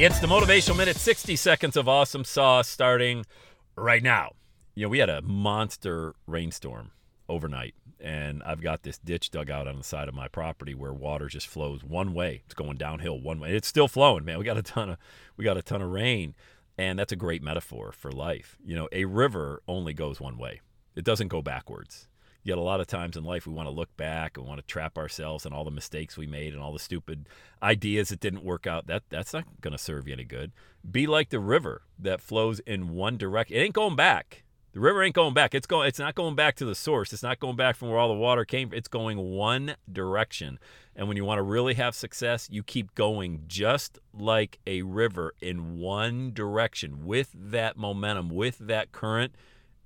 It's the Motivational Minute, 60 seconds of awesome sauce starting right now. You know, we had a monster rainstorm overnight, and I've got this ditch dug out on the side of my property where water just flows one way. It's going downhill one way. It's still flowing, man. We got a ton of we got a ton of rain, and that's a great metaphor for life. You know, a river only goes one way. It doesn't go backwards. Yet a lot of times in life, we want to look back and want to trap ourselves in all the mistakes we made and all the stupid ideas that didn't work out. That that's not going to serve you any good. Be like the river that flows in one direction. It ain't going back. The river ain't going back. It's going. It's not going back to the source. It's not going back from where all the water came. It's going one direction. And when you want to really have success, you keep going just like a river in one direction with that momentum, with that current,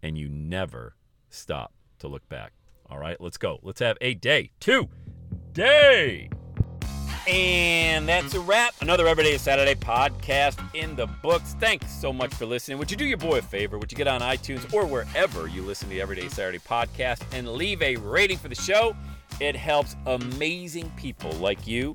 and you never stop to look back. All right, let's go. Let's have a day two day. And that's a wrap. Another Everyday Saturday podcast in the books. Thanks so much for listening. Would you do your boy a favor? Would you get on iTunes or wherever you listen to the Everyday Saturday podcast and leave a rating for the show? It helps amazing people like you